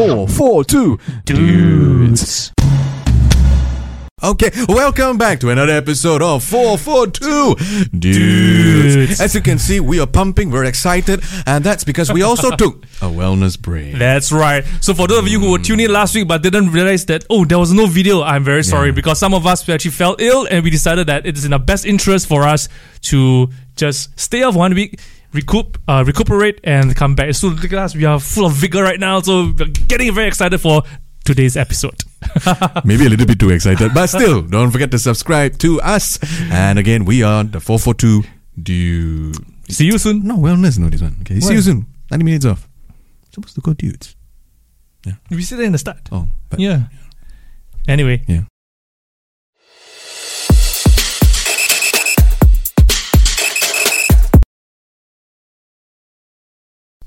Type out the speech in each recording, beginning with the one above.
Four, four, two, dudes. Okay, welcome back to another episode of 442 Dudes. As you can see, we are pumping, we're excited, and that's because we also took a wellness break. That's right. So for those of you who were tuning in last week but didn't realize that oh there was no video, I'm very sorry Yeah. because some of us actually fell ill and we decided that it is in the best interest for us to just stay off one week. Recoup, uh, recuperate, and come back. So look at us, we are full of vigor right now. So we're getting very excited for today's episode. Maybe a little bit too excited, but still, don't forget to subscribe to us. And again, we are the 442 Dudes. See you soon. No, wellness, no, this one. Okay, see you soon. 90 minutes off. Supposed to go dudes. Yeah. We said that in the start. Oh, but Yeah. Anyway, Yeah.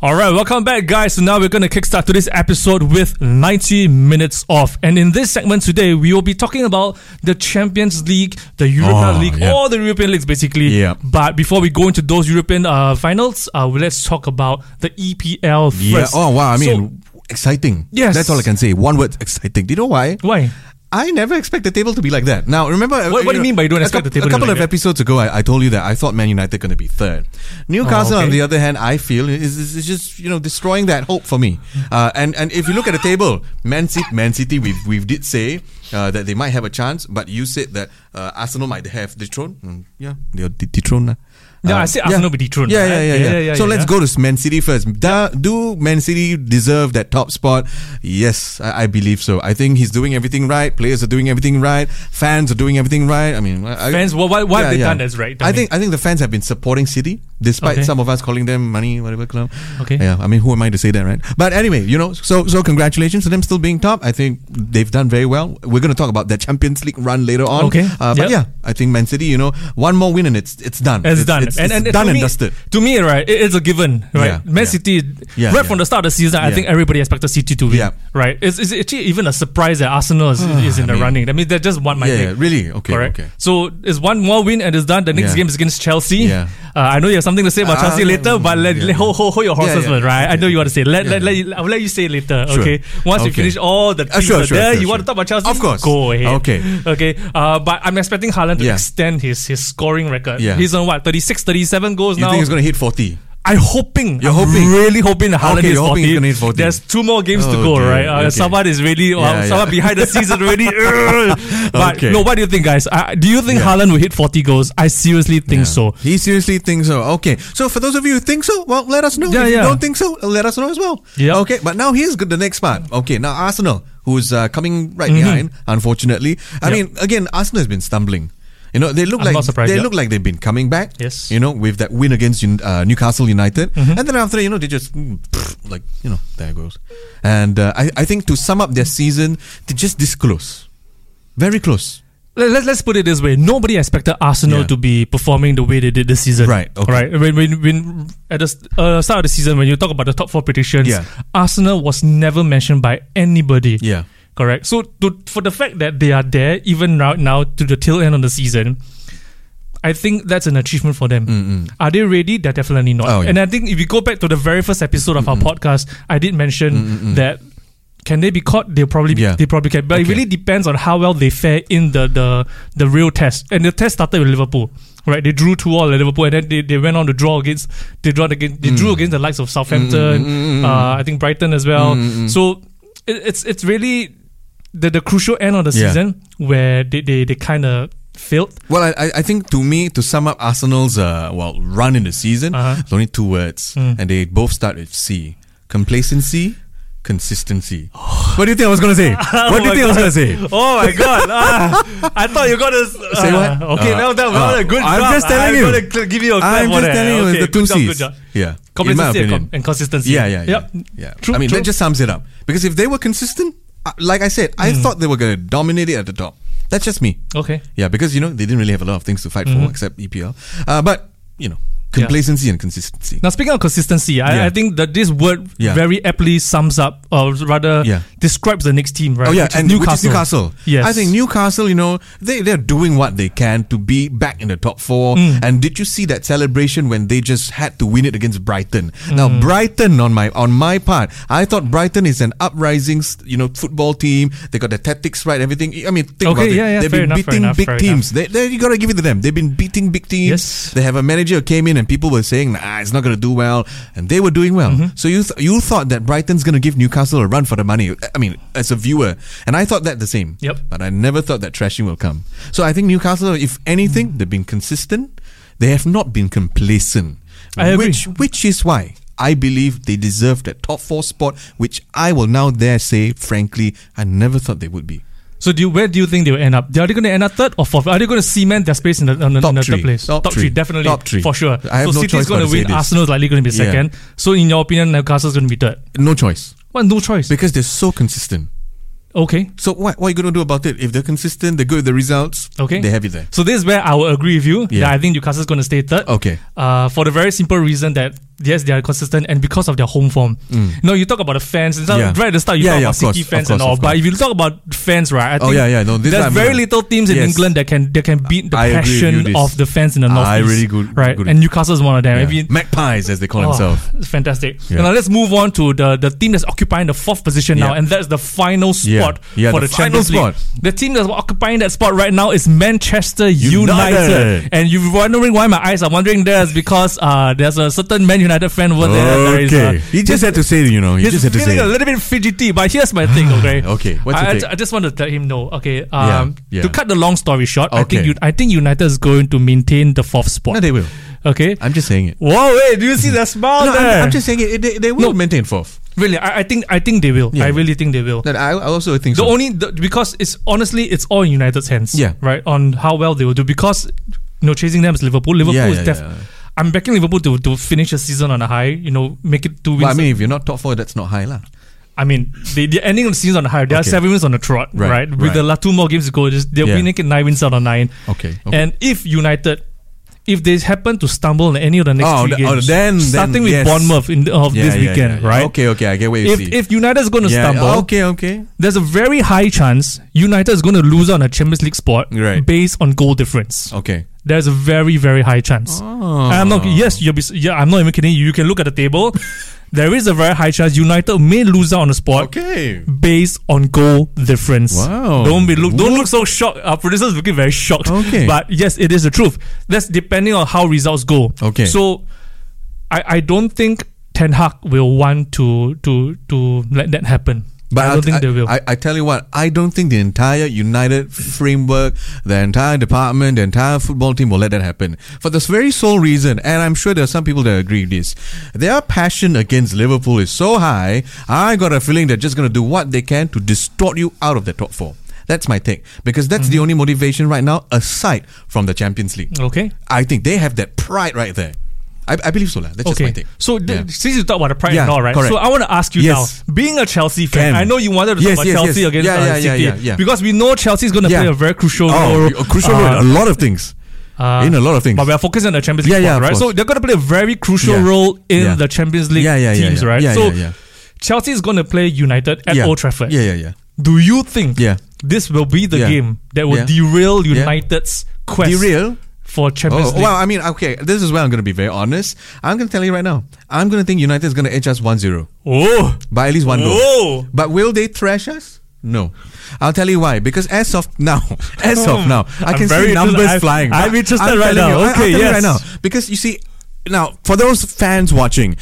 All right, welcome back, guys. So now we're going to kickstart today's episode with 90 minutes off. And in this segment today, we will be talking about the Champions League, the Europa Oh, League, yeah. all the European leagues, basically. Yeah. But before we go into those European uh, finals, uh, let's talk about the EPL first. Yeah. Oh, wow. I So- mean, exciting. Yes. That's all I can say. One word, exciting. Do you know why? why? I never expect the table to be like that. Now, remember. What- what do you mean by you don't a expect cou- the table A to be couple like of that? episodes ago, I, I told you that I thought Man United going to be third. Newcastle, Oh, okay. on the other hand, I feel is, is, is just you know destroying that hope for me. Uh, and and if you look at the table, Man City, Man City, we we did say uh, that they might have a chance, but you said that uh, Arsenal might have dethroned. Mm, yeah, they're de- dethroned. uh. Yeah, Uh, I said Arsenal will be dethroned, Yeah, yeah, yeah, Yeah, yeah. yeah, so yeah, let's yeah. go to Man City first. Do Man City deserve that top spot? Yes, I, believe so. I think he's doing everything right. Players are doing everything right. Fans are doing everything right. I mean, Fans, what, what, what have they done that's right? I think I think the fans have been supporting City, despite some of us calling them money whatever club. Okay. Yeah, I mean, who am I to say that, right? But anyway, you know, so so congratulations to them still being top. I think they've done very well. We're going to talk about that Champions League run later on. Okay. Uh, but Yep. yeah, I think Man City, you know, one more win and it's it's done. It's, done. It's, and, it's and done to and me, dusted. To me, right, it- it's a given, right? Yeah, Man yeah. City, Yeah, right yeah. from the start of the season, I think everybody expected City to win, right? It's, it's actually even a surprise that Arsenal is, is in I the mean- running. I mean, they just won my Yeah, yeah, really? Okay, Correct. okay. So it's one more win and it's done. The next game is against Chelsea. Uh, I know you have something to say about Ah, Chelsea later, but let, let- hold, hold, hold your horses, first, right? I know you want to say. Let, let, let I'll let you say later. Sure. Okay. Once you finish all the Uh, things sure, that sure, there, you want to talk about Chelsea? Of course. Go ahead. Okay. Okay. Uh, but I'm expecting Haaland to extend his his scoring record. He's on what 36, 37 goals now. You now. think he's going to hit 40? I'm hoping. You're I'm hoping? Really hoping that Haaland Okay, is you're 40. hoping he's gonna hit 40. There's two more games to Oh, go, dear. right? Uh, Okay. Someone is really, well, Yeah, someone behind the scenes already. But Okay. no, what do you think, guys? Uh, do you think Yeah. Haaland will hit 40 goals? I seriously think Yeah. so. He seriously thinks so. Okay. So for those of you who think so, well, let us know. Yeah, if you yeah. don't think so, let us know as well. Yep. Okay. But now here's the next part. Okay. Now Arsenal, who's uh, coming right behind, unfortunately. I Yep. mean, again, Arsenal has been stumbling. You know, they look I'm like surprised, they look like they've been coming back. Yes. You know, with that win against uh, Newcastle United, Mm-hmm. and then after you know they just mm, like you know there goes. And uh, I I think to sum up their season, they're just this close, very close. Let, let, us put it this way. Nobody expected Arsenal Yeah. to be performing the way they did this season. Right, okay. Right. When, when, when at the uh, start of the season, when you talk about the top four predictions, Yeah. Arsenal was never mentioned by anybody. Yeah. Correct. So to, for the fact that they are there even right now to the tail end of the season, I think that's an achievement for them. Are they ready? They're definitely not. Oh, yeah. And I think if you go back to the very first episode of our podcast, I did mention that can they be caught? They'll probably Yeah. they probably can. But it really depends on how well they fare in the, the the real test. And the test started with Liverpool. Right, they drew two all at Liverpool, and then they, they went on to draw against they draw against they Mm. drew against the likes of Southampton, uh, I think Brighton as well. So it, it's it's really the the crucial end of the Yeah. season where they they, they kind of failed. Well, I, I- think to me, to sum up Arsenal's uh, well run in the season, Uh-huh. it's only two words, and they both start with C: complacency, consistency. what do you think I was going to say? what do you think I was going to say? Oh my god! ah, I thought you got to uh, Say what? Okay, Uh, now that uh, a good I'm job. just telling I'm you. gonna give you a I'm just telling you, okay, the two C's. Yeah, Complacency and, com- and consistency. Yeah, yeah, yeah. Yep. yeah. True, I mean, true. that just sums it up. Because if they were consistent, like I said, I thought they were going to dominate it at the top. That's just me. Okay. Yeah, because you know they didn't really have a lot of things to fight Mm-hmm. for except EPL. Uh, but you know, complacency and consistency. Now, speaking of consistency, I, Yeah. I think that this word Yeah. very aptly sums up or rather Yeah. describes the next team, right? Oh yeah, Which and Newcastle. Newcastle. Yes. I think Newcastle. You know, they they're doing what they can to be back in the top four. Mm. And did you see that celebration when they just had to win it against Brighton? Mm. Now Brighton, on my on my part, I thought Brighton is an uprising, you know, football team. They got the tactics right, everything. I mean, think Okay, about yeah, it. yeah, They've fair been enough, beating enough, big teams. They, they, you got to give it to them. They've been beating big teams. Yes. They have a manager who came in and people were saying, "Nah, it's not going to do well," and they were doing well. Mm-hmm. So you th- you thought that Brighton's going to give Newcastle a run for the money. I mean, as a viewer, and I thought that the same. Yep. But I never thought that trashing will come. So I think Newcastle, if anything, they've been consistent. They have not been complacent. I agree. Which which is why I believe they deserve that top four spot, which I will now dare say, frankly, I never thought they would be. So do you, where do you think they will end up? Are they going to end up third or fourth? Are they going to cement their space in the, the, Top in the three. third place? Top three, three. definitely. Top three. For sure. I have so no City's going to win. Arsenal's likely going to be Yeah. second. So in your opinion, Newcastle's going to be third? No choice. Well, no choice. Because they're so consistent. okay. So what, what are you going to do about it? If they're consistent, they're good with the results, Okay. they have it there. So this is where I will agree with you. Yeah. That I think Newcastle's going to stay third. Okay. Uh, for the very simple reason that yes, they are consistent and because of their home form. No, you talk about the fans. It's Mm. Yeah. Right at the start, you Yeah, talk yeah, about of course, City fans course, and all. But if you talk about fans, right? I Oh, think yeah, yeah, no, this there's very little teams in Yes. England that can that can beat the I you, passion of the fans in the north. I really good- right? good. And Newcastle is one of them. Yeah. You, Magpies, as they call Oh, themselves. fantastic. Now let's move on to the, the team that's occupying the fourth position now, and that's the final spot for the the, final Champions League. spot. The team that's occupying that spot right now is Manchester United. United. And you're wondering why my eyes are wondering there is because uh, there's a certain Man United fan over there. There is, uh, he just had to say, you know, he He's just had to feeling say. a little bit fidgety, but here's my thing, okay? Okay, what's your I, I, just want to let him know, okay? Um, yeah. To cut the long story short, I think you, I think United is going to maintain the fourth spot. No, they will. okay? I'm just saying it. Whoa, wait, do you see that smile No, there? I'm, I'm just saying it. They, they will No. maintain fourth. Really, I, I think I think they will. Yeah. I really think they will. That I, I also think The so. only the, because it's honestly it's all in United's hands. Yeah. Right on how well they will do because you know chasing them is Liverpool. Liverpool Yeah, is yeah, def- yeah. I'm backing Liverpool to, to finish the season on a high. You know, make it two wins. Well, I mean, if you're not top four, that's not high, lah. I mean, they, they're ending the season on a high. They are seven wins on the trot, Right, right? With right. the last two more games to go, just they're Yeah. winning it nine wins out of nine. Okay. okay. And if United, if they happen to stumble in any of the next Oh, three th- oh, games, then- then starting with yes. Bournemouth in the, of Yeah, this yeah, weekend, yeah, right? Okay, okay, I get what you If see. if United is going to stumble, okay, okay. there's a very high chance United is going to lose on a Champions League spot Right. based on goal difference. Okay. There's a very very high chance. Oh. I'm not. Yes, you'll be. Yeah, I'm not even kidding. you. You can look at the table. There is a very high chance United may lose out on the spot Okay. based on goal difference. Wow. Don't be look. Don't look so shocked. Our producers looking very shocked. Okay. But yes, it is the truth. That's depending on how results go. Okay. So, I I don't think Ten Hag will want to to to let that happen. But I don't think they will. I, I tell you what, I don't think the entire United framework, the entire department, the entire football team will let that happen. For this very sole reason, and I'm sure there are some people that agree with this, their passion against Liverpool is so high, I got a feeling they're just going to do what they can to distort you out of the top four. That's my take. Because that's Mm-hmm. the only motivation right now, aside from the Champions League. okay. I think they have that pride right there. I, I believe so. lah. That's just my Okay, take. so th- Yeah. since you talk about the pride Yeah, and all, right? correct. So I want to ask you Yes. now, being a Chelsea fan, Can. I know you wanted to Yes, talk about yes, Chelsea against Yeah, uh, City because we know Chelsea is going to play a very crucial Oh, role. a crucial uh, role. A lot of things. uh, in a lot of things. But we are focusing on the Champions League, Yeah, yeah, right? So they're going to play a very crucial role in the Champions League teams, right? So. Chelsea is going to play United at. Old Trafford. Yeah, yeah, yeah. Do you think Yeah. this will be the game that will derail United's quest Derail? For Champions Oh, League? well, I mean, okay, this is where I'm going to be very honest. I'm going to tell you right now. I'm going to think United is going to edge us 1 0 oh, by at least one goal. oh. But will they thrash us? No. I'll tell you why. Because as of now, as of hmm. now, I I'm can see numbers flying. I'm interested I'm right now. you, I- Okay, you yes. right now. Because you see, now for those fans watching,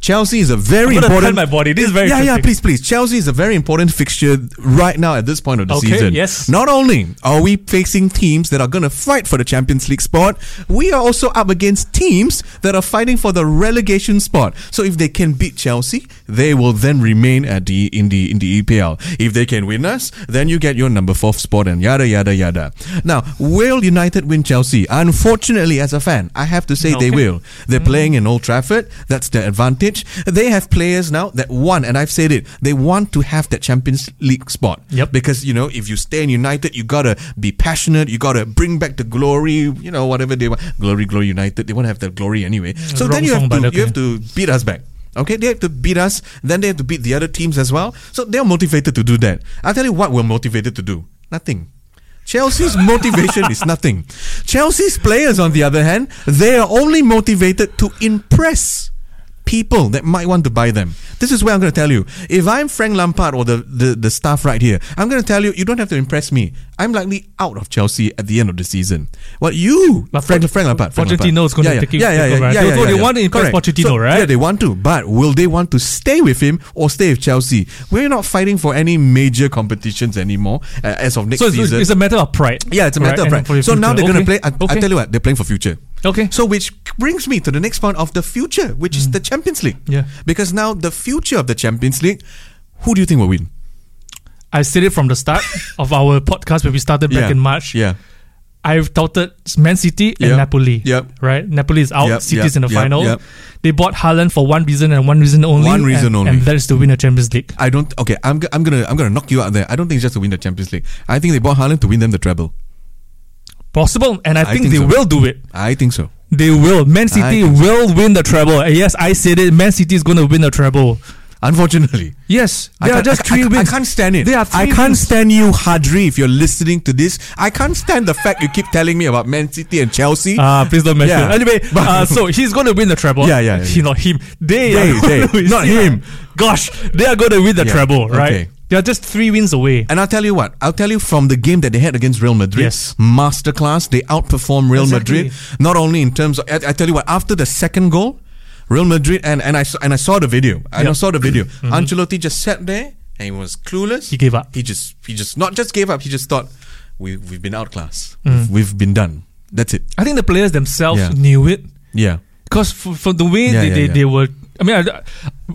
Chelsea is a very important. my body. This is very yeah, yeah. Please, please. Chelsea is a very important fixture right now at this point of the Okay, season. yes. Not only are we facing teams that are going to fight for the Champions League spot, we are also up against teams that are fighting for the relegation spot. So if they can beat Chelsea, they will then remain at the in the in the EPL. If they can win us, then you get your number fourth spot and yada yada yada. Now, will United win Chelsea? Unfortunately, as a fan, I have to say they will. They're playing in Old Trafford. That's their advantage. They have players now that want, and I've said it, they want to have that Champions League spot. Yep. Because, you know, if you stay in United, you gotta be passionate. You gotta bring back the glory, you know, whatever they want. Glory, glory United. They want to have the glory anyway. so then you have to, okay. you have to beat us back. Okay, they have to beat us, then they have to beat the other teams as well. So they're motivated to do that. I'll tell you what we're motivated to do. Nothing. Chelsea's motivation is nothing. Chelsea's players, on the other hand, they are only motivated to impress people that might want to buy them. This is where I'm going to tell you. If I'm Frank Lampard or the, the, the staff right here, I'm going to tell you, you don't have to impress me. I'm likely out of Chelsea at the end of the season. What you, But Frank, Frank Lampard, Frank Lampard. Pochettino is gonna yeah, yeah, take yeah, yeah, yeah, over. yeah, They- yeah, they yeah, want to impress Correct. Pochettino, So, right? Yeah, they want to. But will they want to stay with him or stay with Chelsea? We're not fighting for any major competitions anymore uh, as of next So it's, season. it's a matter of pride. Yeah, it's a matter right? of pride. So now they're going to play. I, I tell you what, they're playing for future. Okay. So which brings me to the next point of the future, which is the Champions League. Mm. Yeah. Because now the future of the Champions League, who do you think will win? I said it from the start of our podcast when we started back yeah. in March. Yeah. I've touted Man City and Yep. Napoli. Yep. Right? Napoli is out. Yep, City's yep, in the final. They bought Haaland for one reason and one reason only. One reason and, only. And that is to win a Champions League. I don't. Okay, I'm. I'm gonna. I'm gonna knock you out there. I don't think it's just to win the Champions League. I think they bought Haaland to win them the treble. Possible. And I, I think, think they so. will do it. I think so. They will. Man City think so. will win the treble. Uh, Yes, I said it. Man City is going to win the treble. Unfortunately, Yes. I There are just three I, wins. I can't stand it. There are I can't wins. stand you, Hadri. If you're listening to this, I can't stand the fact you keep telling me about Man City and Chelsea. Ah, please don't mention. Yeah. Anyway, uh, so he's going to win the treble. Yeah, yeah, yeah, He, not him. They, They, are they, not him. Gosh, they are going to win the Yeah, treble, right? okay. They are just three wins away. And I'll tell you what, I'll tell you from the game that they had against Real Madrid, Yes. masterclass, they outperformed Real Exactly. Madrid. Not only in terms of, I, I tell you what, after the second goal, Real Madrid, and, and I saw, and I saw the video, and I Mm-hmm. saw the video. Ancelotti just sat there and he was clueless. He gave up. He just, he just not just gave up. He just thought, we we've been outclassed. Mm. We've, we've been done. That's it. I think the players themselves Yeah. knew it Yeah. because for, for the way Yeah, they, yeah, they, they were. I mean, I,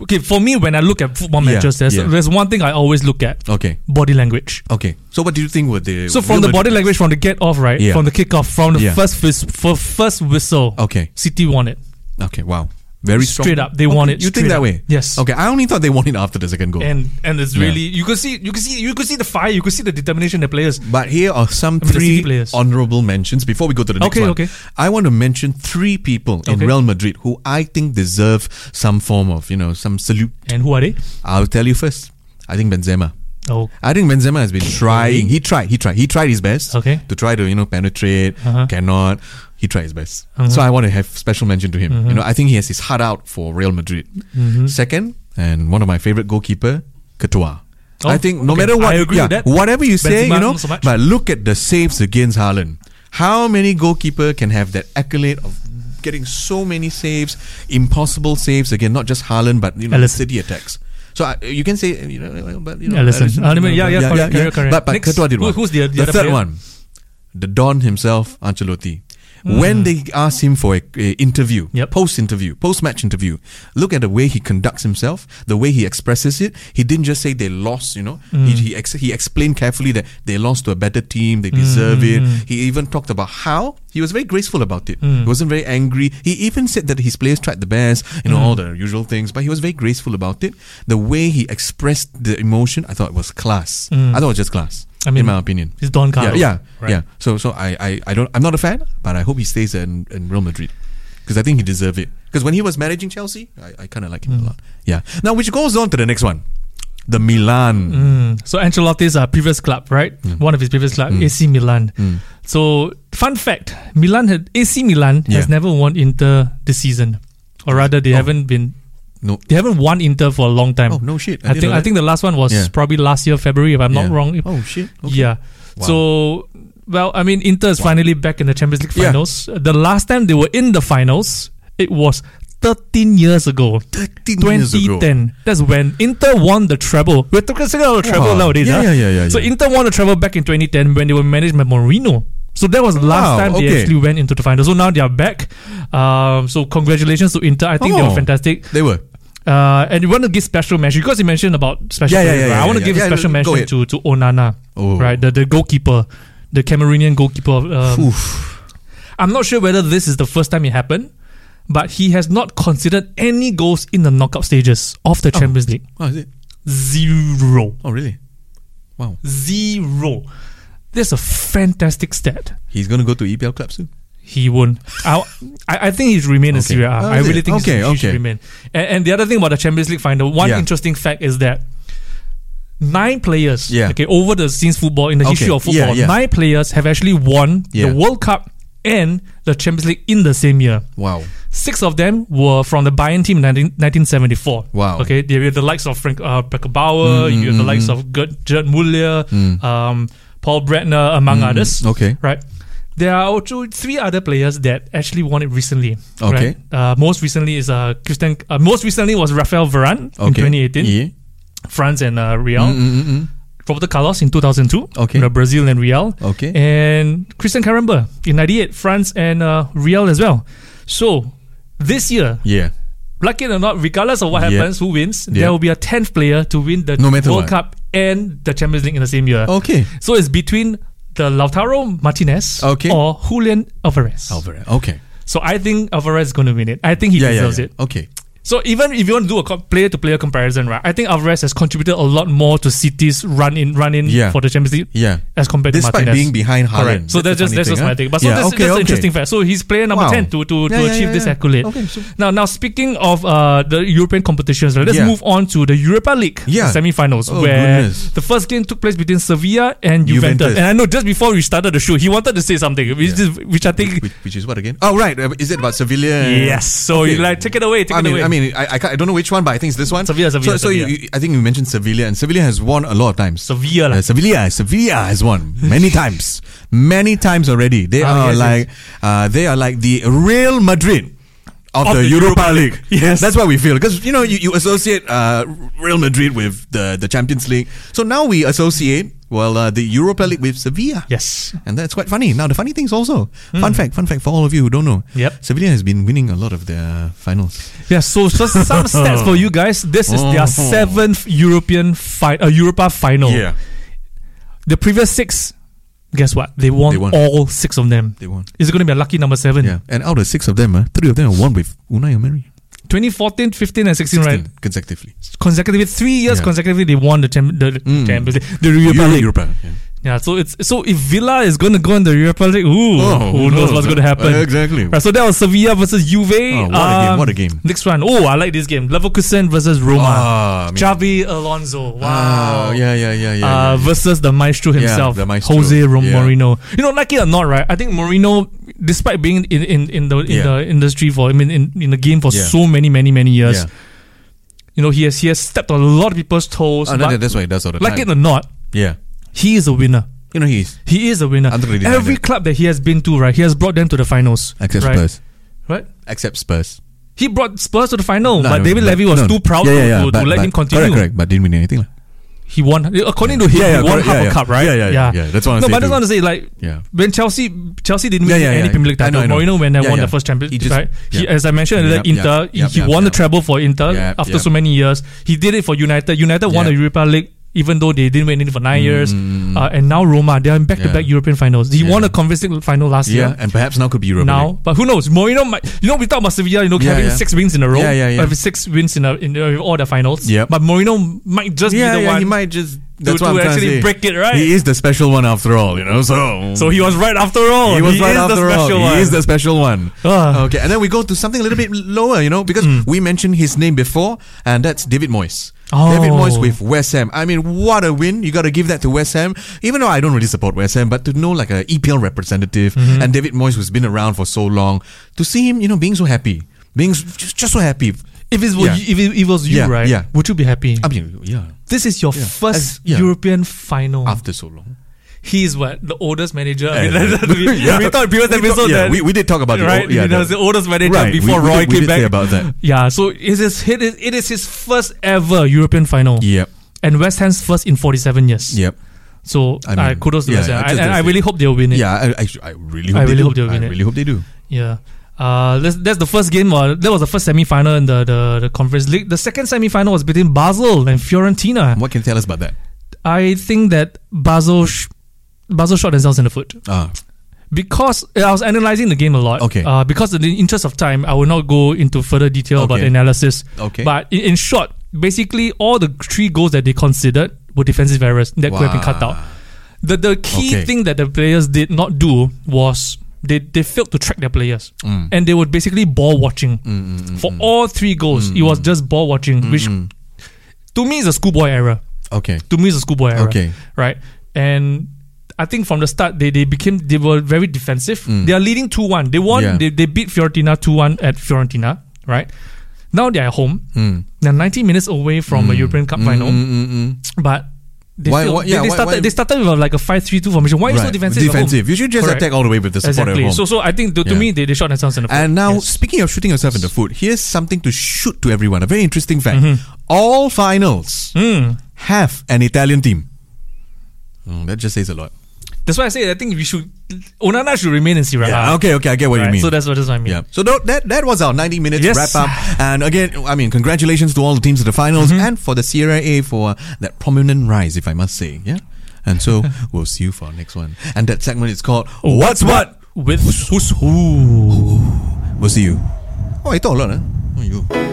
okay, for me, when I look at football Yeah, matches, there's, yeah. there's one thing I always look at Okay. body language. Okay. So what do you think were the So from the body language, from the get off, right? Yeah. From the kick off, from the Yeah. first first whistle, Okay. City won it. Okay. Wow. Very strong. Straight up, they Okay, it You think that up. way? Yes. Okay. I only thought they won it after the second goal. And and it's Yeah. really you could see you could see you could see the fire, you could see the determination the players. But here are some I mean, three players. honorable mentions before we go to the next Okay, one. okay. I want to mention three people in Okay. Real Madrid who I think deserve some form of, you know, some salute. And who are they? I'll tell you first. I think Benzema. Oh, I think Benzema has been trying. He tried. He tried. He tried his best Okay. to try to you know penetrate. Uh-huh. Cannot. He tried his best. Uh-huh. So I want to have special mention to him. Mhm. You know, I think he has his heart out for Real Madrid. Mhm. Second, and one of my favorite goalkeeper, Courtois. Oh, I think no okay. matter what, yeah, whatever you say, Benzema, you know, so but look at the saves against Haaland. How many goalkeeper can have that accolade of getting so many saves, impossible saves again, not just Haaland, but you know, city attacks. So I, you can say, you know, but you know, Alisson. Alisson, I mean, yeah, yeah, correct, correct, correct. But but Next, did who- one. who's the- the the third player? one? The Don himself, Ancelotti. Hmm. When they asked him for a, a interview, Yep. post interview, post match interview, look at the way he conducts himself, the way he expresses it. He didn't just say they lost, you know. Hmm. He he, ex- he explained carefully that they lost to a better team, they deserve it. Mm. He even talked about how he was very graceful about it. Mm. He wasn't very angry. He even said that his players tried the best, you know, Mm. all the usual things, but he was very graceful about it. The way he expressed the emotion, I thought was class. Mm. I thought it was just class. I mean, in my opinion. It's Don Carlos. Yeah, yeah, right? yeah. So, so I, I, I don't, I'm not a fan, but I hope he stays in, in Real Madrid because I think he deserves it. Because when he was managing Chelsea, I, I kind of like him Mm. a lot. Yeah. Now, which goes on to the next one, the Milan. Mm. So Ancelotti's uh, previous club, right? One of his previous club, Mm. AC Milan. Mm. So fun fact: Milan had AC Milan Yeah. has never won Inter this season, or rather, they Oh. haven't been. No. They haven't won Inter for a long time. Oh no shit! I didn't think I think the last one was Yeah. probably last year February, if I'm that. not wrong. Oh shit! Okay. Yeah. Wow. So, well, I mean, Inter is finally back in the Champions League Yeah. finals. The last time they were in the finals, it was 13 years ago. 13 years ago. 2010. That's when Inter won the treble. We're talking about the treble Wow. nowadays. Yeah, huh? yeah, yeah, yeah, So. Inter won the treble back in 2010 when they were managed by Mourinho. So that was the last Wow, time they okay. actually went into the final. So now they are back. Um, so congratulations to Inter. I think they were Oh. fantastic. They were. Uh, and you want to give special mention because you mentioned about special. Yeah, yeah, yeah, yeah, I want to give a special mention ahead. to to Onana, Oh. right? The the goalkeeper, the Cameroonian goalkeeper. Um. I'm not sure whether this is the first time it happened, but he has not considered any goals in the knockout stages of the Champions League. Oh, is it? Zero. Oh, really? Wow. Zero. That's a fantastic stat. He's gonna go to EPL club soon. He won't. I, I think he should remain in Serie A. Oh, I really it? think Okay, he, should- should remain. And, and the other thing about the Champions League final, one Yeah. interesting fact is that nine players, Yeah. okay, over the since football in the history of football, yeah, nine players have actually won the World Cup and the Champions League in the same year. Wow. Six of them were from the Bayern team in 19, 1974. Wow. Okay, they were the likes of Frank uh, Beckenbauer, Mm, you have the mm, likes mm. of Gerd, Gerd Muller, Mm. um, Paul Breitner, among Mm, others. Okay. Right. There are also three other players that actually won it recently. Okay. Right? Uh, most recently is uh, Christian. Uh, most recently was Rafael Varane in 2018, Yeah. France and uh, Real. Mm, mm, mm, mm. Roberto Carlos in 2002, Okay. Brazil and Real. Okay. And Christian Karembeu in 98, France and uh, Real as well. So this year, Yeah. like it or not, regardless of what Yeah. happens, who wins, Yeah. there will be a 10th player to win the No World what. Cup and the Champions League in the same year. Okay. So it's between the Lautaro Martinez Okay. or Julian Alvarez. Alvarez. Okay. So I think Alvarez is going to win it. I think he yeah, yeah, deserves yeah. it. Okay. So even if you want to do a player to player comparison, right? I think Alvarez has contributed a lot more to City's run in run in Yeah. for the Champions League Yeah. as compared Despite to Martinez. being behind Haaland. Correct. So that's, the just that's thing, just huh? my take. But so Yeah, that's, okay, that's an interesting fact. So he's player number Wow. ten to to, Yeah, to achieve this accolade. Okay, so- Now now speaking of uh, the European competitions, right, let's move on to the Europa League Yeah. semi-finals, Oh, where goodness. the first game took place between Sevilla and Juventus. Juventus. And I know just before we started the show, he wanted to say something, which is which I think. Which, which is what again? Oh, right. Uh, Is it about Sevilla? Yes. So Okay. you like take it away. Take I it mean, away. I mean, I, I, can't, I don't know which one, but I think it's this one. Sevilla, Sevilla, So, so Sevilla. you, I think you mentioned Sevilla, and Sevilla has won a lot of times. Sevilla. Uh, Sevilla, Sevilla has won many times, many times already. They Ah, are yes, like, uh, they are like the Real Madrid of, Of the, the Europa, Europa League. League. Yes. that's what we feel because you know you, you associate uh, Real Madrid with the the Champions League. So now we associate well uh, the Europa League with Sevilla. yes. And that's quite funny. Now the funny thing is also fun fact, fun fact for all of you who don't know. Yep. Sevilla has been winning a lot of their finals. Yeah, so just some stats for you guys. This is their Oh. seventh European fi- uh, Europa final. Yeah, The previous six, guess what? They won, They won. all six of them. they won. Is it going to be a lucky number seven? Yeah, and out of six of them, uh, three of them are won with Unai Emery. 2014, 15, and 16, right? consecutively. Consecutively, three years Yeah. consecutively, they won the, cham- the Mm. Champions League, the Europa Euro- League. Europa, yeah. Yeah, so it's so Sevilla is going to go in the Europa League, ooh, who knows what's going to happen? Uh, exactly. Right, so that was Sevilla versus Juve. Oh, what a game, Um, what a game. Next one. Oh, I like this game. Leverkusen versus Roma. Ah, mean- Xabi Alonso. Wow. Ah, yeah, yeah, yeah, yeah. uh, yeah. versus the maestro Yeah, himself, the maestro. Jose Rom- Yeah. Mourinho. You know, like it or not, right? I think Mourinho, despite being in, in, in the in Yeah. the industry for, I mean, in, in the game for Yeah. so many, many, many years, Yeah. you know, he has he has stepped on a lot of people's toes. Oh, no, that's why he does all the like time. it or not, yeah. He is a winner. You know, he is. He is a winner. Really Every club that he has been to, right, he has brought them to the finals. except right? Spurs. Right? Except Spurs. He brought Spurs to the final, No, but no, David but- Levy was no, too proud yeah, to, yeah, yeah, to, to let but- him continue. Correct, correct. But didn't win anything. He won, according to him, Yeah, he won correct, half a cup, right? Yeah, yeah, yeah, yeah, that's what I'm No, say but I just want to say, like, Yeah. when Chelsea Chelsea didn't win any. Premier League title. Mourinho when they won the first Champions He League, just- right? He, as I mentioned, Inter, he won the treble for Inter after so many years. He did it for United. United won the. Europa League. Even though they didn't win anything for nine years, Mm. uh, and now Roma, they are in back-to-back Yeah. European finals. He Yeah. won a Conference League final last year. Yeah, year. and perhaps now could be Europa now, League. but who knows? Mourinho might. You know, we talk about Sevilla. You know, having six wins in a row. Yeah, yeah, yeah. Having six wins in a, in uh, all the finals. Yeah. But Mourinho might just Yeah, be the yeah, one. he might just. to- That's to what I'm trying actually break it, right? He is the special one after all, you know. So, so he was right after all. he was right is after the all. special He is the special one. Ah. Okay, and then we go to something a little bit lower, you know, because we mentioned his name before, and that's David Moyes. Oh. David Moyes with West Ham. I mean, what a win! You got to give that to West Ham. Even though I don't really support West Ham, but to know like a EPL representative Mm-hmm. and David Moyes, who's been around for so long, to see him, you know, being so happy, being just, just so happy. If it was Yeah. you, if it, it was you, Yeah, right? yeah. Would you be happy? I mean, yeah, this is your Yeah. first As-. European final. after so long. He's what the oldest manager. I mean, we, Yeah. we thought previous We episode talk- yeah, that we, we did talk about it. right. Oh, yeah, he was the- the oldest manager right, before we, Roy did, we came did back. say about that. Yeah, so it is it is it is his first ever European final, Yep, and West Ham's first in forty seven years. yep. So I uh, mean, kudos to yeah, West Ham. I And, I really hope they'll win it. Yeah, I, I, I really hope I they really do. hope they'll win I it. really hope they do. Yeah. Uh, that's, that's the first game. Uh, that was the first semi final in the, the, the Conference League. The second semi final was between Basel and Fiorentina. What can you tell us about that? I think that Basel sh- Basel shot themselves in the foot Ah, because I was analyzing the game a lot. Okay. Uh, because in the interest of time, I will not go into further detail about the analysis. okay. But in, in short, basically all the three goals that they considered were defensive errors that could have been cut out. The the key Okay. thing that the players did not do was they they failed to track their players, Mm. and they were basically ball watching mm, mm, mm, for all three goals. It was just ball watching, which to me is a schoolboy error. Okay. To me is a schoolboy error. Okay. right? And I think from the start they, they became they were very defensive. They are leading two one. They won. Mm. Yeah. They, they beat Fiorentina two one at Fiorentina, right? Now they are at home. Mm. They're 90 minutes away from a European Cup final, Mm, mm, mm. but they, Why- failed. why- they, yeah, they started why- they started with like a 5-3-2 formation. Why are you so defensive? Defensive. You should just Correct. attack all the way with the support Exactly. at home. So so I think to, to Yeah. me they, they shot themselves in the foot. And now, Yes. speaking of shooting yourself in the foot, here's something to shoot to everyone. A very interesting fact. Mm-hmm. All finals Mm. have an Italian team. Mm, that just says a lot. That's why I say I think we should Onana should remain in Serie. Yeah, okay, okay, I get what Right, you mean. So that's what, that's what I mean. yeah. So that that was our 90 minutes Yes. wrap up. And again, I mean, congratulations to all the teams at the finals Mm-hmm. and for the Serie A for that prominent rise, if I must say. Yeah. And so we'll see you for our next one. And that segment is called What's What? with who's who. We'll see you. Oh, I talk a lot, huh? Oh, you.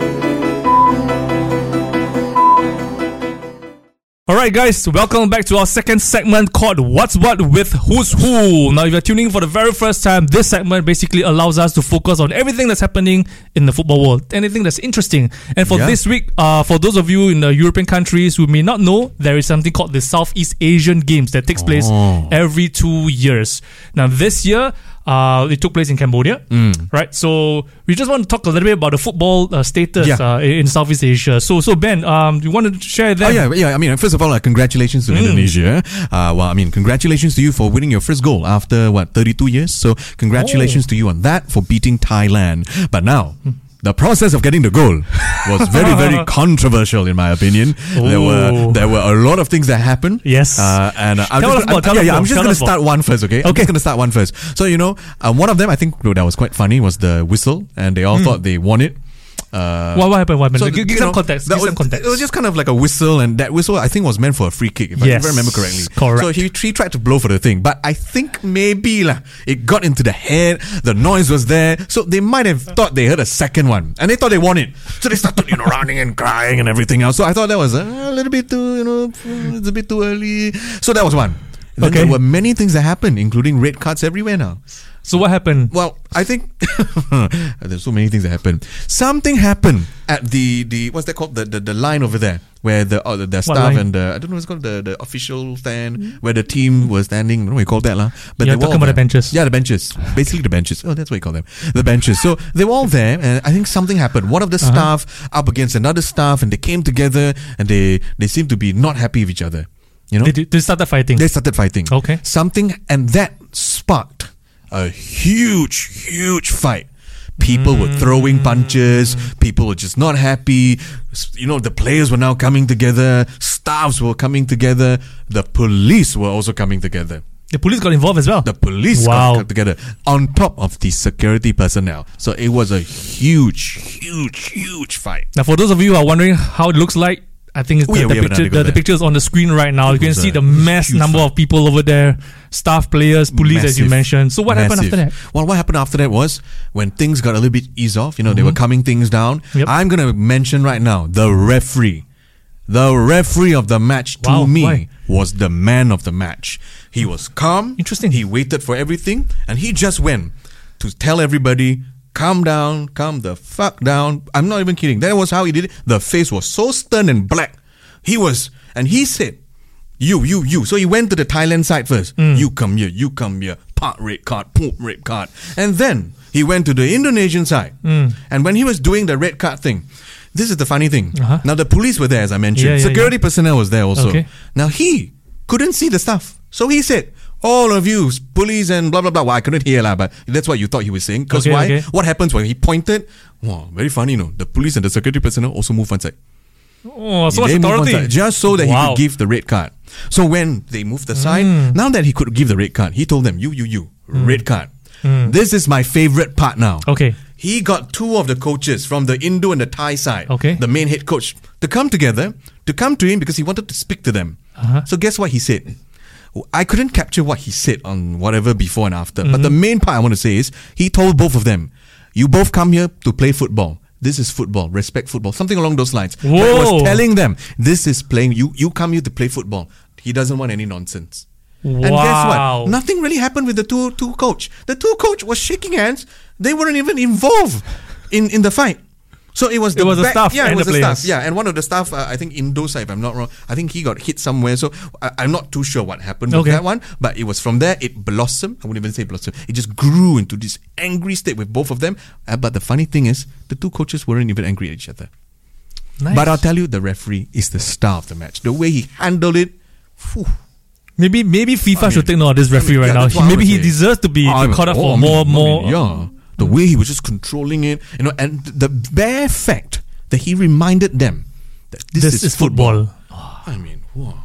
All right, guys, welcome back to our second segment called What's What with Who's Who. Now, if you're tuning in for the very first time, this segment basically allows us to focus on everything that's happening in the football world, anything that's interesting. And for Yeah. this week, uh, for those of you in the European countries who may not know, there is something called the Southeast Asian Games that takes place Oh. every two years. Now, this year, uh, it took place in Cambodia, Mm. right? So we just want to talk a little bit about the football uh, status Yeah. uh, in Southeast Asia. So, so Ben, um, you want to share that? Oh yeah, yeah. I mean, first of all, uh, congratulations to Indonesia. Uh, well, I mean, congratulations to you for winning your first goal after what 32 years. So, congratulations to you on that for beating Thailand. But now. The process of getting the goal was very, very controversial, in my opinion. There were there were a lot of things that happened. Yes. uh, and uh, I'm Tell just gonna, more, tell yeah, yeah, I'm just gonna start one first, okay? I'm Okay. just going to start one first. So you know, uh, one of them I think that was quite funny was the whistle, and they all thought they won it. Uh, What, what happened? What happened? so, give give some know, context. Give some was- context. It was just kind of like a whistle, and that whistle I think was meant for a free kick, if, Yes, I, if I remember correctly. correct. So he, he tried to blow for the thing, but I think maybe lah, it got into the head. The noise was there, so they might have thought they heard a second one, and they thought they won it. So they started, you know, running and crying and everything else. So I thought that was a, a little bit too, you know, it's a bit too early. So that was one. Then Okay. There were many things that happened, including red cards everywhere now. So what happened? Well, I think there's so many things that happened. Something happened at the the what's that called the the, the line over there where the uh, the, the staff line? and the I don't know what's called the the official stand where the team was standing. I don't know what you call that lah. But You're they were talking all about the there. benches. Yeah, the benches. Basically the benches. Oh, that's what you call them. The benches. So they were all there, and I think something happened. One of the Uh-huh. staff up against another staff, and they came together, and they they seemed to be not happy with each other. You know, They, they started fighting. they started fighting. Okay. Something, and that sparked a huge, huge fight. People were throwing mm. punches. People were just not happy. You know, the players were now coming together. Staffs were coming together. The police were also coming together. the police got involved as well. The police Wow. got together on top of the security personnel. So it was a huge, huge, huge fight. now, for those of you who are wondering how it looks like, I think it's Oh, the, yeah, the we have an picture. The, the pictures on the screen right now. You can see the mass number of people over there, staff, players, police, as you mentioned. So what happened after that? Well, what happened after that was when things got a little bit ease off. You know, they were coming things down. Mm-hmm. Yep. I'm gonna mention right now the referee. The referee of the match to Wow, me why? was the man of the match. He was calm. Interesting. He waited for everything, and he just went to tell everybody, "Calm down, calm the fuck down." I'm not even kidding. That was how he did it. The face was so stern and black. He was, and he said, you, you, you. So he went to the Thailand side first. Mm. You come here, you come here. Part red card, poop red card. And then he went to the Indonesian side. Mm. And when he was doing the red card thing, this is the funny thing. Uh-huh. Now the police were there, as I mentioned. Yeah, yeah, Security personnel was there also. Okay. Now he couldn't see the stuff. So he said, all of you, police and blah, blah, blah. Well, I couldn't hear, lah, but that's what you thought he was saying. Because Okay, why? okay. What happens when he pointed? Wow, very funny, no? The police and the security personnel also move one side. Oh, so much They one authority. side, just so that he could give the red card. So when they moved aside, Mm. now that he could give the red card, he told them, "You, you, you, red card." This is my favorite part now. Mm. Okay. He got two of the coaches from the Indo and the Thai side, Okay. the main head coach, to come together to come to him because he wanted to speak to them. Uh-huh. So guess what he said? I couldn't capture what he said on whatever before and after, but Mm-hmm. the main part I want to say is he told both of them, "You both come here to play football. This is football. Respect football. Something along those lines." But he was telling them, "This is playing. You you come here to play football. He doesn't want any nonsense." And guess what? Nothing really happened with the two two coach. The two coach was shaking hands. They weren't even involved in, in the fight. So it was the It was the back- staff Yeah, it was the the staff. Yeah, and one of the staff, uh, I think Indosa, if I'm not wrong, I think he got hit somewhere. So I, I'm not too sure what happened with Okay. that one. But it was from there it blossomed. I wouldn't even say blossomed. It just grew into this angry state with both of them. Uh, but the funny thing is, the two coaches weren't even angry at each other. Nice. But I'll tell you, the referee is the star of the match. The way he handled it. Whew. maybe maybe FIFA I should take note of this referee I mean, right yeah, now. He- maybe he deserves to be I mean, caught up oh, for more I more. yeah, the way he was just controlling it, you know, and the bare fact that he reminded them that this, This is football. I mean, whoa,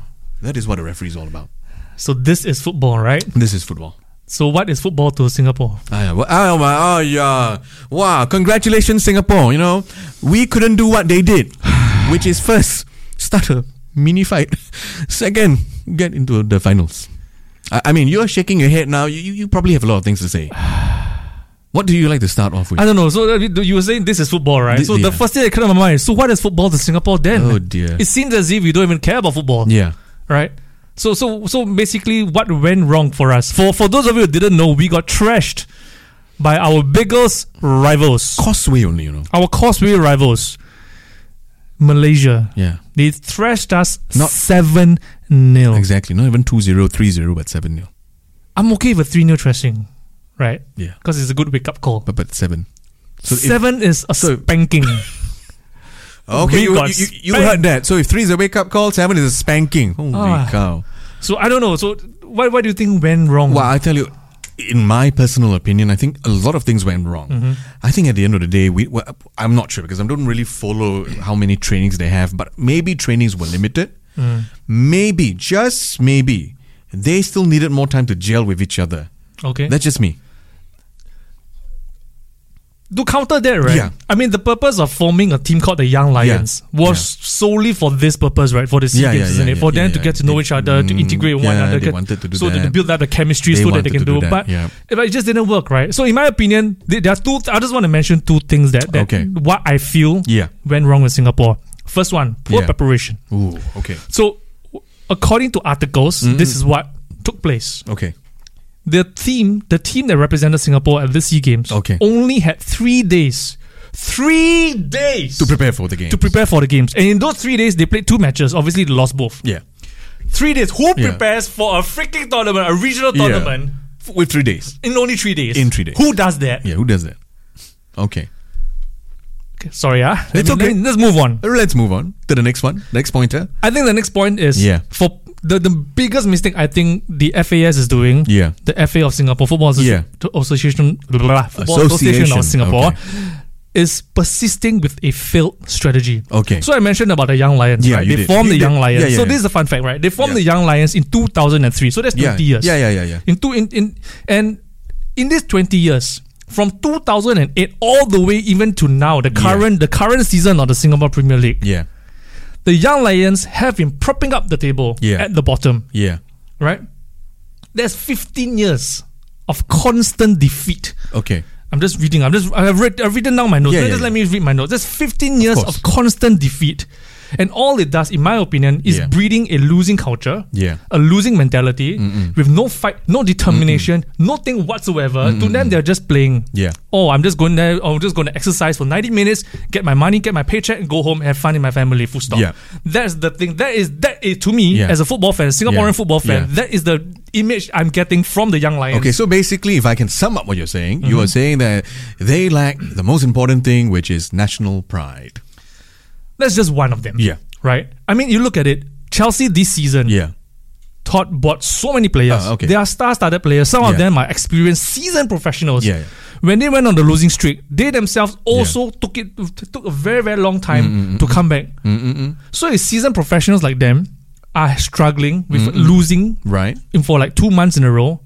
that is what a referee is all about. So this is football, right? This is football. So what is football to Singapore? Ah, yeah, well, oh, my, oh yeah, wow! Congratulations, Singapore. You know, we couldn't do what they did, which is first start a mini fight, second get into the finals. I, I mean, you're shaking your head now. You, you you probably have a lot of things to say. What do you like to start off with? I don't know. So uh, you were saying this is football, right? So the first thing that came to my mind is, so what is football to Singapore then? Oh, dear. It seems as if we don't even care about football, yeah. right? So so so basically, what went wrong for us? For for those of you who didn't know, we got trashed by our biggest rivals, Causeway only, you know. our Causeway rivals, Malaysia. Yeah. They thrashed us Not- seven 0 Exactly. Not even 2 0, 3 0, but 7 0. I'm okay with three 0 thrashing, right? Yeah. Because it's a good wake up call. But but 7. So if- Seven is a so- spanking. okay, you, you, you, you heard that. So if 3 is a wake up call, 7 is a spanking. Holy Ah. cow. so I don't know. So what what do you think went wrong? Well, I tell you, in my personal opinion, I think a lot of things went wrong. Mm-hmm. I think at the end of the day, we well, I'm not sure because I don't really follow how many trainings they have, but maybe trainings were limited. Mm. Maybe, just maybe, they still needed more time to gel with each other. Okay. That's just me. To counter that, right? Yeah. I mean, the purpose of forming a team called the Young Lions Yeah. was solely for this purpose, right? For the SEA Yeah, Games, yeah, isn't yeah, it? For yeah, them yeah, to get to yeah. know each other, to Mm, integrate one yeah, another, they get- wanted to do so that. to build up the chemistry, They so that they can do. that, but, yeah. it just didn't work, right? So, in my opinion, there are two. I just want to mention two things that, that Okay. what I feel Yeah. went wrong with Singapore. First one, poor Yeah. preparation. Ooh, okay. So, according to articles, Mm-hmm. this is what took place. Okay. The team, the team that represented Singapore at the Sea Games, Okay. only had three days, three days To prepare for the game. to prepare for the games. And in those three days, they played two matches. Obviously, they lost both. Yeah. Three days. Who Yeah. prepares for a freaking tournament, a regional tournament, F- With three days. in only three days? In three days. Who does that? Yeah, who does that? Okay. Okay, sorry, ah. It's me- okay. let Let's move on. Let's move on to the next one. Next pointer. I think the next point is Yeah. for the, the biggest mistake I think the FAS is doing. Yeah. The FA of Singapore Football Associ- Yeah. Association, blah, blah, blah, Football Association Association, of Singapore okay. is persisting with a failed strategy. Okay. So I mentioned about the Young Lions. Yeah, right? They did. formed You the did. Young Lions. Yeah, yeah, so this is a fun fact, right? They formed the Young Lions in 2003. So that's 20 yeah. years. Yeah, yeah, yeah, yeah. In two in, in and in these 20 years, from 2008 all the way even to now, the current the current season of the Singapore Premier League, Yeah. The Young Lions have been propping up the table Yeah. at the bottom, Yeah. right? There's 15 years of constant defeat. Okay. I'm just reading. I'm just. I have read. I've written down my notes. Yeah, Let- yeah, just let me read my notes. There's 15 years course. of constant defeat, and all it does, in my opinion, is Yeah. breeding a losing culture, Yeah. a losing mentality, with no fight, no determination, nothing whatsoever. To them, they're just playing. Yeah. Oh, I'm just going there. I'm just going to exercise for 90 minutes, get my money, get my paycheck, and go home, and have fun in my family. Full stop. Yeah. That's the thing. That is that is to me Yeah. as a football fan, Singaporean Yeah. football fan. That is the image I'm getting from the young lions. Okay, so basically, if I can sum up what you're saying, you Mm-hmm. are saying that they lack the most important thing, which is national pride. That's just one of them. Yeah. Right? I mean, you look at it, Chelsea this season, Yeah. Todd bought so many players. Ah, okay. They are star studded players. Some of them are experienced, seasoned professionals. Yeah, yeah. When they went on the losing streak, they themselves also took it took a very, very long time mm, mm, mm, to come back. Mm-mm-mm. So if seasoned professionals like them are struggling with losing Right. in for like two months in a row.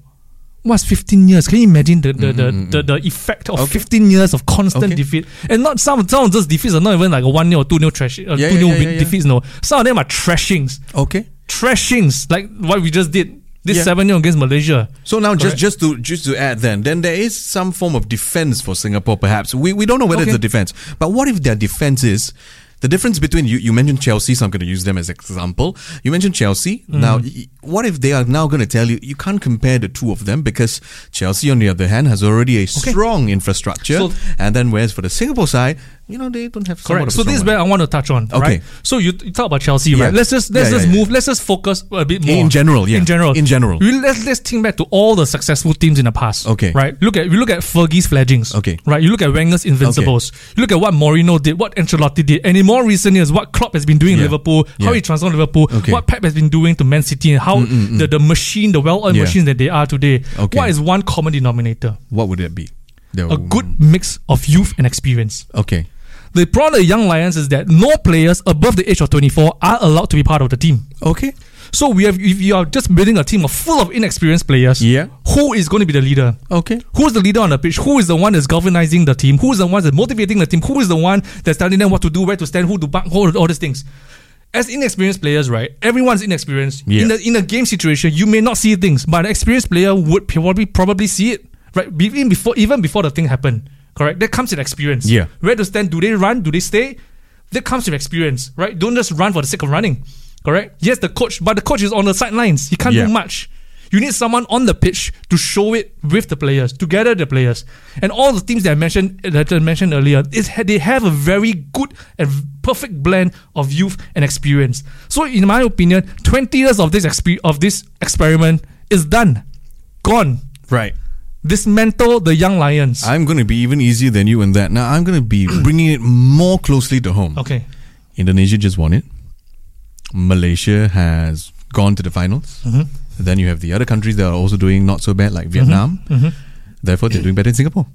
What's 15 years? Can you imagine the the, the, mm, mm, mm. the, the effect of Okay. 15 years of constant Okay. defeat? And not some some of those defeats are not even like a 1 0 or 2 0 trash uh, Yeah, 2 yeah, 0 yeah, defeats, no. Some of them are trashings. Okay. Trashings, like what we just did. This. 7 0 against Malaysia. So now, just just to just to add, then then there is some form of defense for Singapore. Perhaps we we don't know whether Okay. it's a defense, but what if their defense is The difference between you, you mentioned Chelsea, so I'm going to use them as example. You mentioned Chelsea. Mm. Now, what if they are now going to tell you you can't compare the two of them because Chelsea, on the other hand, has already a strong infrastructure, So- and then whereas for the Singapore side, you know they don't have somewhat Correct. So this is where I want to touch on. Okay. Right. So you, you talk about Chelsea, Yeah. right? Let's just let's Yeah, just yeah, yeah. move. Let's just focus a bit more In general, yeah. In general. In general. We, let's let's think back to all the successful teams in the past. Okay. Right. Look at we look at Fergie's fledglings. Okay. Right. You look at Wenger's invincibles. Okay. You look at what Mourinho did, what Ancelotti did, and in more recent years, what Klopp has been doing in Yeah. Liverpool, how Yeah. he transformed Liverpool, Okay. what Pep has been doing to Man City, and how mm, mm, mm. the, the machine, the well-earned Yeah. machines that they are today. Okay. What is one common denominator? What would it be? The- A good mix of youth and experience. Okay. The problem with Young Lions is that no players above the age of 24 are allowed to be part of the team. Okay. So we have, if you are just building a team of full of inexperienced players, Yeah. who is going to be the leader? Okay. Who's the leader on the pitch? Who is the one that's galvanizing the team? Who is the one that's motivating the team? Who is the one that's telling them what to do, where to stand, who to back, all, all these things? As inexperienced players, right? Everyone's inexperienced. Yeah. In a in a game situation, you may not see things, but an experienced player would probably probably see it, right? Even before even before the thing happened. Correct? That comes with experience. Yeah. Where to stand? Do they run? Do they stay? That comes with experience, right? Don't just run for the sake of running. Correct? Yes, the coach, but the coach is on the sidelines. He can't Yeah. do much. You need someone on the pitch to show it with the players, to gather the players, and all the teams that I mentioned that I mentioned earlier. Is they have a very good and perfect blend of youth and experience. So, in my opinion, twenty years of this exper- of this experiment is done, gone. Right. Dismantle the young lions. I'm going to be even easier than you in that. Now I'm going to be bringing it more closely to home. okay. Indonesia just won it. Malaysia has gone to the finals. Mm-hmm. Then you have the other countries that are also doing not so bad, like Vietnam. Mm-hmm. Therefore, they're doing better in Singapore.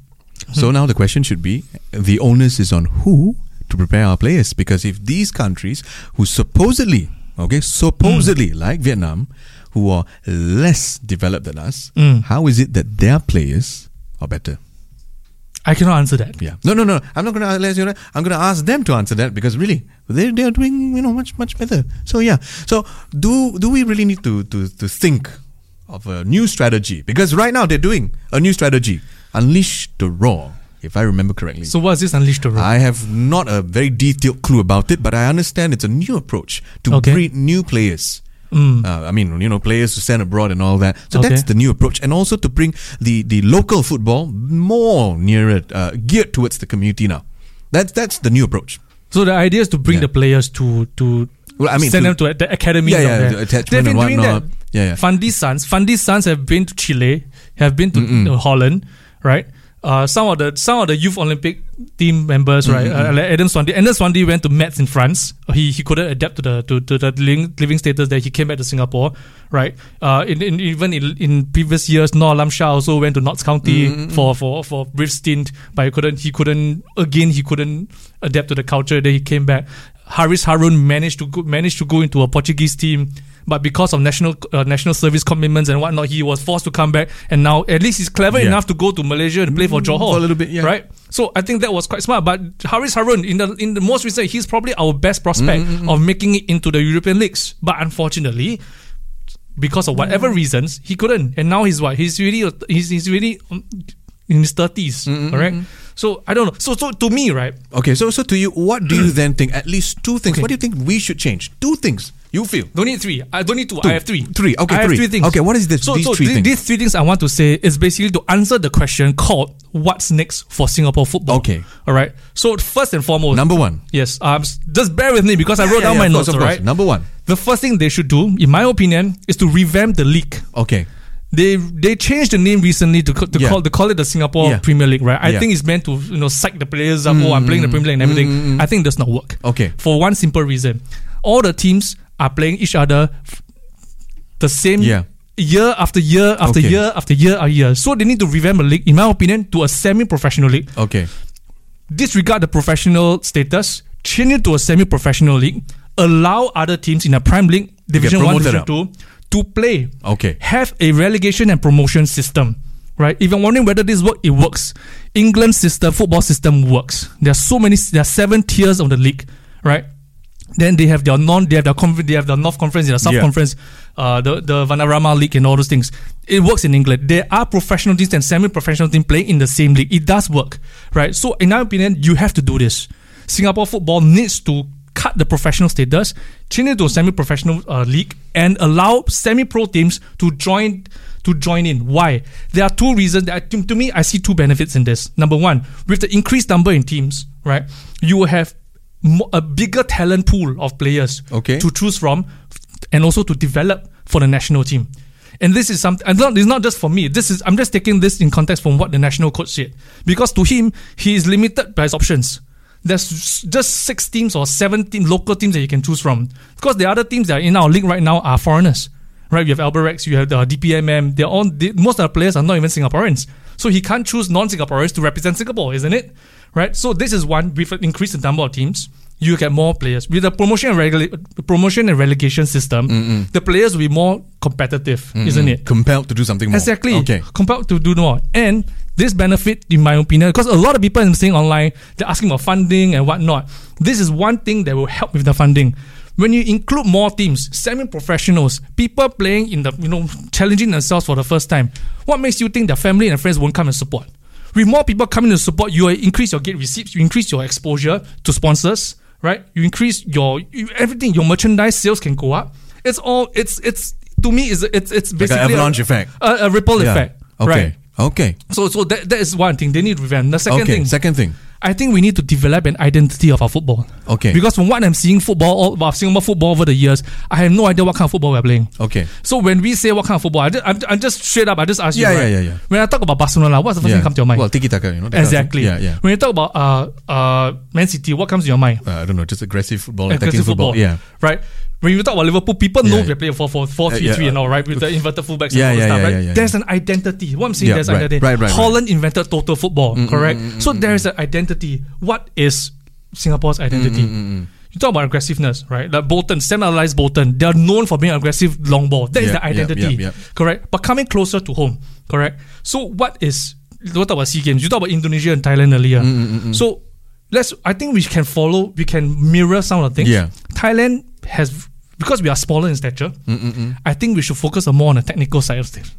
So now the question should be: the onus is on who to prepare our players? Because if these countries, who supposedly, okay, supposedly Mm. like Vietnam, who are less developed than us, Mm. how is it that their players are better? I cannot answer that. Yeah. No, no, no. I'm not going to let you. I'm going to ask them to answer that because really, they they are doing you know much much better. So yeah. So do do we really need to to to think of a new strategy? Because right now they're doing a new strategy, unleash the Roar. If I remember correctly. So, what is this unleash the Roar? I have not a very detailed clue about it, but I understand it's a new approach to Okay. breed new players. Mm. Uh, I mean, you know, players to send abroad and all that. So Okay. that's the new approach, and also to bring the the local football more nearer, uh, geared towards the community now. That's that's the new approach. So the idea is to bring Yeah. the players to to Well, I mean, send to- them to the academy. Yeah, yeah, there. the attachment They've been and doing that. Yeah, yeah. Fandi's sons, Fandi's sons have been to Chile, have been to uh, Holland, right? Uh, some of the some of the youth Olympic team members, right? Uh, like Adam Swandi, Adam Swandi went to Metz in France. He he couldn't adapt to the to, to the living, living status there. He came back to Singapore, right? Uh, in, in even in, in previous years, Noh Alam Shah also went to Notts County for for for brief stint, but he couldn't he couldn't again he couldn't adapt to the culture. Then he came back. Hariss Harun managed to go, managed to go into a Portuguese team, but because of national uh, national service commitments and whatnot, he was forced to come back. And now at least he's clever Yeah. enough to go to Malaysia and play for Johor for a little bit, yeah. right? So I think that was quite smart. But Hariss Harun in the in the most recent, he's probably our best prospect Mm-hmm, of making it into the European leagues. But unfortunately, because of whatever Mm. reasons, he couldn't. And now he's what? He's really he's he's really in his 30s Mm-hmm, correct? So I don't know. So so to me, right? Okay, so so to you, what do you then think? At least two things. Okay. What do you think we should change? Two things you feel. Don't need three. I don't need two. Two. I have three. Three. Okay, I have three. three things. Okay, what is this- So, these so three thi- things? These three things I want to say is basically to answer the question called "What's next for Singapore football?" Okay. All right. So first and foremost, Number one. Yes. Um. Just bear with me because I wrote Yeah, down yeah, my notes. course, of all course. right. Number one. The first thing they should do, in my opinion, is to revamp the league. Okay. They they changed the name recently to, to Yeah. call to call it the Singapore Yeah. Premier League, right? I Yeah. think it's meant to you know psych the players up. Oh, I'm playing the mm, Premier League and everything. Mm, mm, I think it does not work. Okay. For one simple reason, all the teams are playing each other the same Yeah. year after year after Okay. year after year after year. So they need to revamp the league, in my opinion, to a semi-professional league Okay. disregard the professional status, change it to a semi-professional league, allow other teams in a prime league, division one, division up. two, to play. Okay. Have a relegation and promotion system. Right? If you're wondering whether this works, it works. England's system, football system works. There are so many there are seven tiers of the league, right? Then they have their non, they have their conference, they have the North Conference, their South Yeah. Conference, uh, the the Vanarama League, and all those things. It works in England. There are professional teams and semi-professional teams playing in the same league. It does work, right? So, in my opinion, you have to do this. Singapore football needs to cut the professional status, change it to a semi-professional uh, league, and allow semi-pro teams to join to join in. Why? There are two reasons. That, to, to me, I see two benefits in this. Number one, with the increased number in teams, right, you will have mo- a bigger talent pool of players Okay. to choose from, and also to develop for the national team. And this is something. And not, it's not just for me. This is I'm just taking this in context from what the national coach said, because to him he is limited by his options. There's just six teams or seven team, local teams that you can choose from. Because the other teams that are in our league right now are foreigners, right? You have Albirex, you have the DPMM. They're all they, most of the players are not even Singaporeans, so he can't choose non-Singaporeans to represent Singapore, isn't it? Right. So this is one with an increased the number of teams. You get more players with the promotion and promotion and relegation system. The players will be more competitive, isn't it? Compelled to do something more. Exactly. Okay. Compelled to do more. And this benefit, in my opinion, because a lot of people I'm seeing online, they're asking for funding and whatnot. This is one thing that will help with the funding. When you include more teams, semi-professionals, people playing in the, you know, challenging themselves for the first time, what makes you think their family and friends won't come and support? With more people coming to support, you uh, increase your gate receipts, you increase your exposure to sponsors, right? You increase your you, everything, your merchandise sales can go up. It's all it's it's to me is it's it's Like basically an a- avalanche effect. a, a ripple Yeah. effect. Okay. Right. Okay. So so that, that is one thing. They need revamp. The second okay. thing, Second thing. I think we need to develop an identity of our football. Okay. Because from what I'm seeing football all, about Singapore football over the years, I have no idea what kind of football we're playing. Okay. So when we say what kind of football, I just, I'm, I'm just straight up. I just ask Yeah, you. yeah, right? yeah, yeah. When I talk about Barcelona, what's the first yeah. thing come to your mind? Well, tiki taka, you know. of exactly. Yeah, yeah. When you talk about uh uh Man City, what comes to your mind? Uh, I don't know, just aggressive football, attacking Aggressive football. Yeah. Right. When you talk about Liverpool, people know Yeah. they play 4 4 4 3 Uh, yeah, 3 and all, right? With the inverted fullbacks Yeah, and all yeah, the stuff, right? yeah, there's an identity. What I'm saying, there's right, identity. right, right. Holland invented total football, mm, mm, correct? Mm, so there is an identity. What is Singapore's identity? You talk about aggressiveness, right? Like Bolton, Sam Allardyce Bolton, they are known for being aggressive long ball. That is the identity, correct? But coming closer to home, correct? So what is, you talk about SEA Games, you talk about Indonesia and Thailand earlier. Mm, So let's, I think we can follow, we can mirror some of the things. Yeah. Thailand has, because we are smaller in stature, Mm, I think we should focus more on the technical side of things.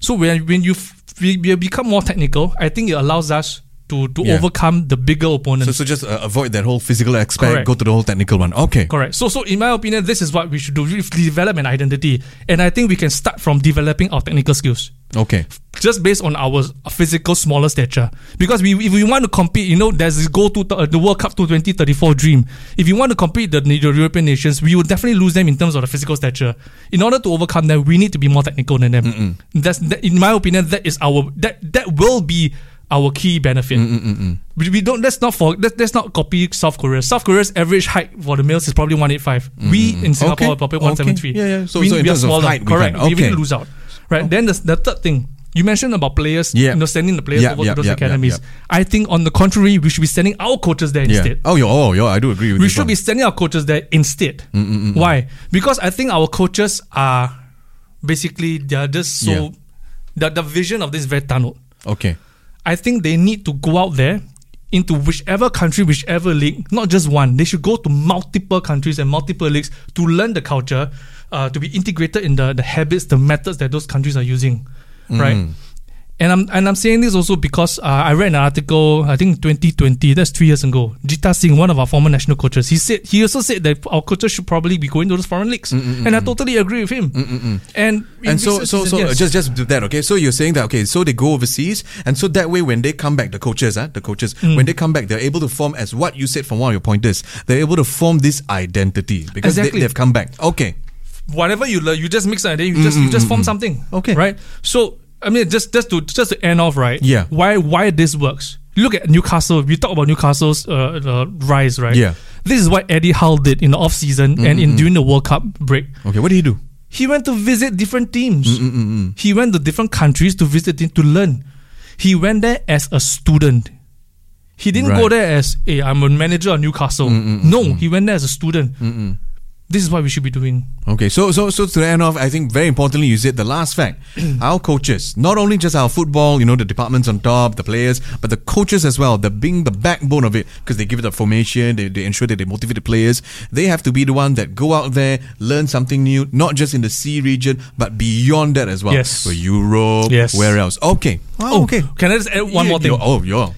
So when when you f- we, we become more technical, I think it allows us to to Yeah. overcome the bigger opponents. So, so just uh, avoid that whole physical aspect, Correct. go to the whole technical one. Okay. Correct. So, so in my opinion, this is what we should do: we develop an identity, and I think we can start from developing our technical skills, Okay. just based on our physical smaller stature. Because we, if we want to compete, you know, there's this go to uh, the World Cup to 2034 dream. If you want to compete the, the European nations, we will definitely lose them in terms of the physical stature. In order to overcome them, we need to be more technical than them. That's that, in my opinion, that is our that that will be our key benefit. We, we don't let's not for let, let's not copy South Korea. South Korea's average height for the males is probably 185. We in Singapore Okay. are probably Okay. 173. Yeah, yeah. So- we, so in we are terms of smaller. height, we correct. can- We really okay. lose out. Right. Oh. Then the, the third thing you mentioned about players, Yeah. you know, sending the players Yeah, over yeah, to those academies. I think on the contrary, we should be sending our coaches there instead. Oh, yeah. Oh, yeah. I do agree with you. We should one. be sending our coaches there instead. Mm, mm, mm, mm, Why? Because I think our coaches are basically they are just so the, the vision of this is very tunneled. Okay. I think they need to go out there into whichever country, whichever league, not just one. They should go to multiple countries and multiple leagues to learn the culture, uh, to be integrated in the, the habits, the methods that those countries are using, mm. right? And I'm and I'm saying this also because uh, I read an article, I think 2020, that's three years ago. Jita Singh, one of our former national coaches, he said he also said that our coaches should probably be going to those foreign leagues, mm, mm, and I totally agree with him. And And so, so, so suggests- just, just do that. Okay. So you're saying that okay. So they go overseas, and so that way, when they come back, the coaches, huh, the coaches, Mm. when they come back, they're able to form, as what you said from one of your pointers, they're able to form this identity because Exactly. they, they've come back. Okay. Whatever you learn, you just mix it and then you just you just form something. Mm, Okay. Right? So I mean just just to just to end off, right? Yeah. Why why this works. Look at Newcastle, we talk about Newcastle's uh, uh, rise, right? Yeah. This is what Eddie Howe did in the off season and in during the World Cup break. Okay. What did he do? He went to visit different teams. He went to different countries to visit them to learn. He went there as a student. He didn't go there as, hey, I'm a manager of Newcastle. no, he went there as a student. This is what we should be doing. Okay, so so so to end off, I think very importantly, you said the last fact: our coaches, not only just our football, you know, the departments on top, the players, but the coaches as well. The being the backbone of it because they give it a formation, they, they ensure that they motivate the players. They have to be the one that go out there, learn something new, not just in the C region, but beyond that as well. Yes. for Europe, Yes. where else? Okay, oh, okay. Can I just add one Yeah, more thing? yo- Oh, yeah.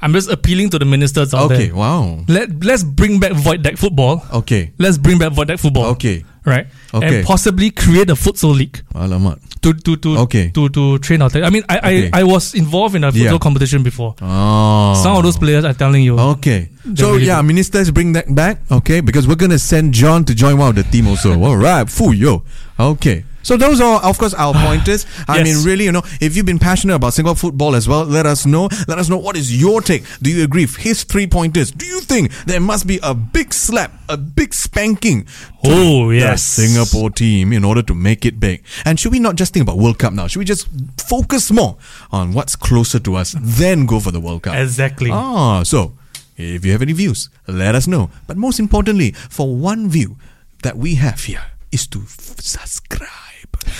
I'm just appealing to the ministers out Okay, there. wow. Let let's bring back void deck football. Okay, Let's bring back void deck football. okay. Right. Okay. And possibly create a futsal league Alamak. to to to Okay. to, to train our. Te- I mean, I, Okay. I I was involved in a futsal Yeah. competition before. Oh. Some of those players are telling you. Okay. So really yeah, ministers bring that back. Okay, because we're gonna send John to join one of the team also. All right, foo yo. Okay. So those are, of course, our pointers. I Yes. mean, really, you know, if you've been passionate about Singapore football as well, let us know. Let us know what is your take. Do you agree with his three pointers? Do you think there must be a big slap, a big spanking to Oh, the yes. Singapore team in order to make it big? And should we not just think about World Cup now? Should we just focus more on what's closer to us, then go for the World Cup? Exactly. Ah, so if you have any views, let us know. But most importantly, for one view that we have here is to subscribe.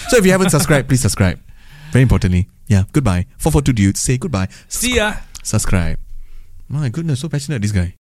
So if you haven't subscribed, please subscribe. Very importantly, yeah, goodbye. 442 dudes, say goodbye. See ya. Subscribe. My goodness, so passionate this guy.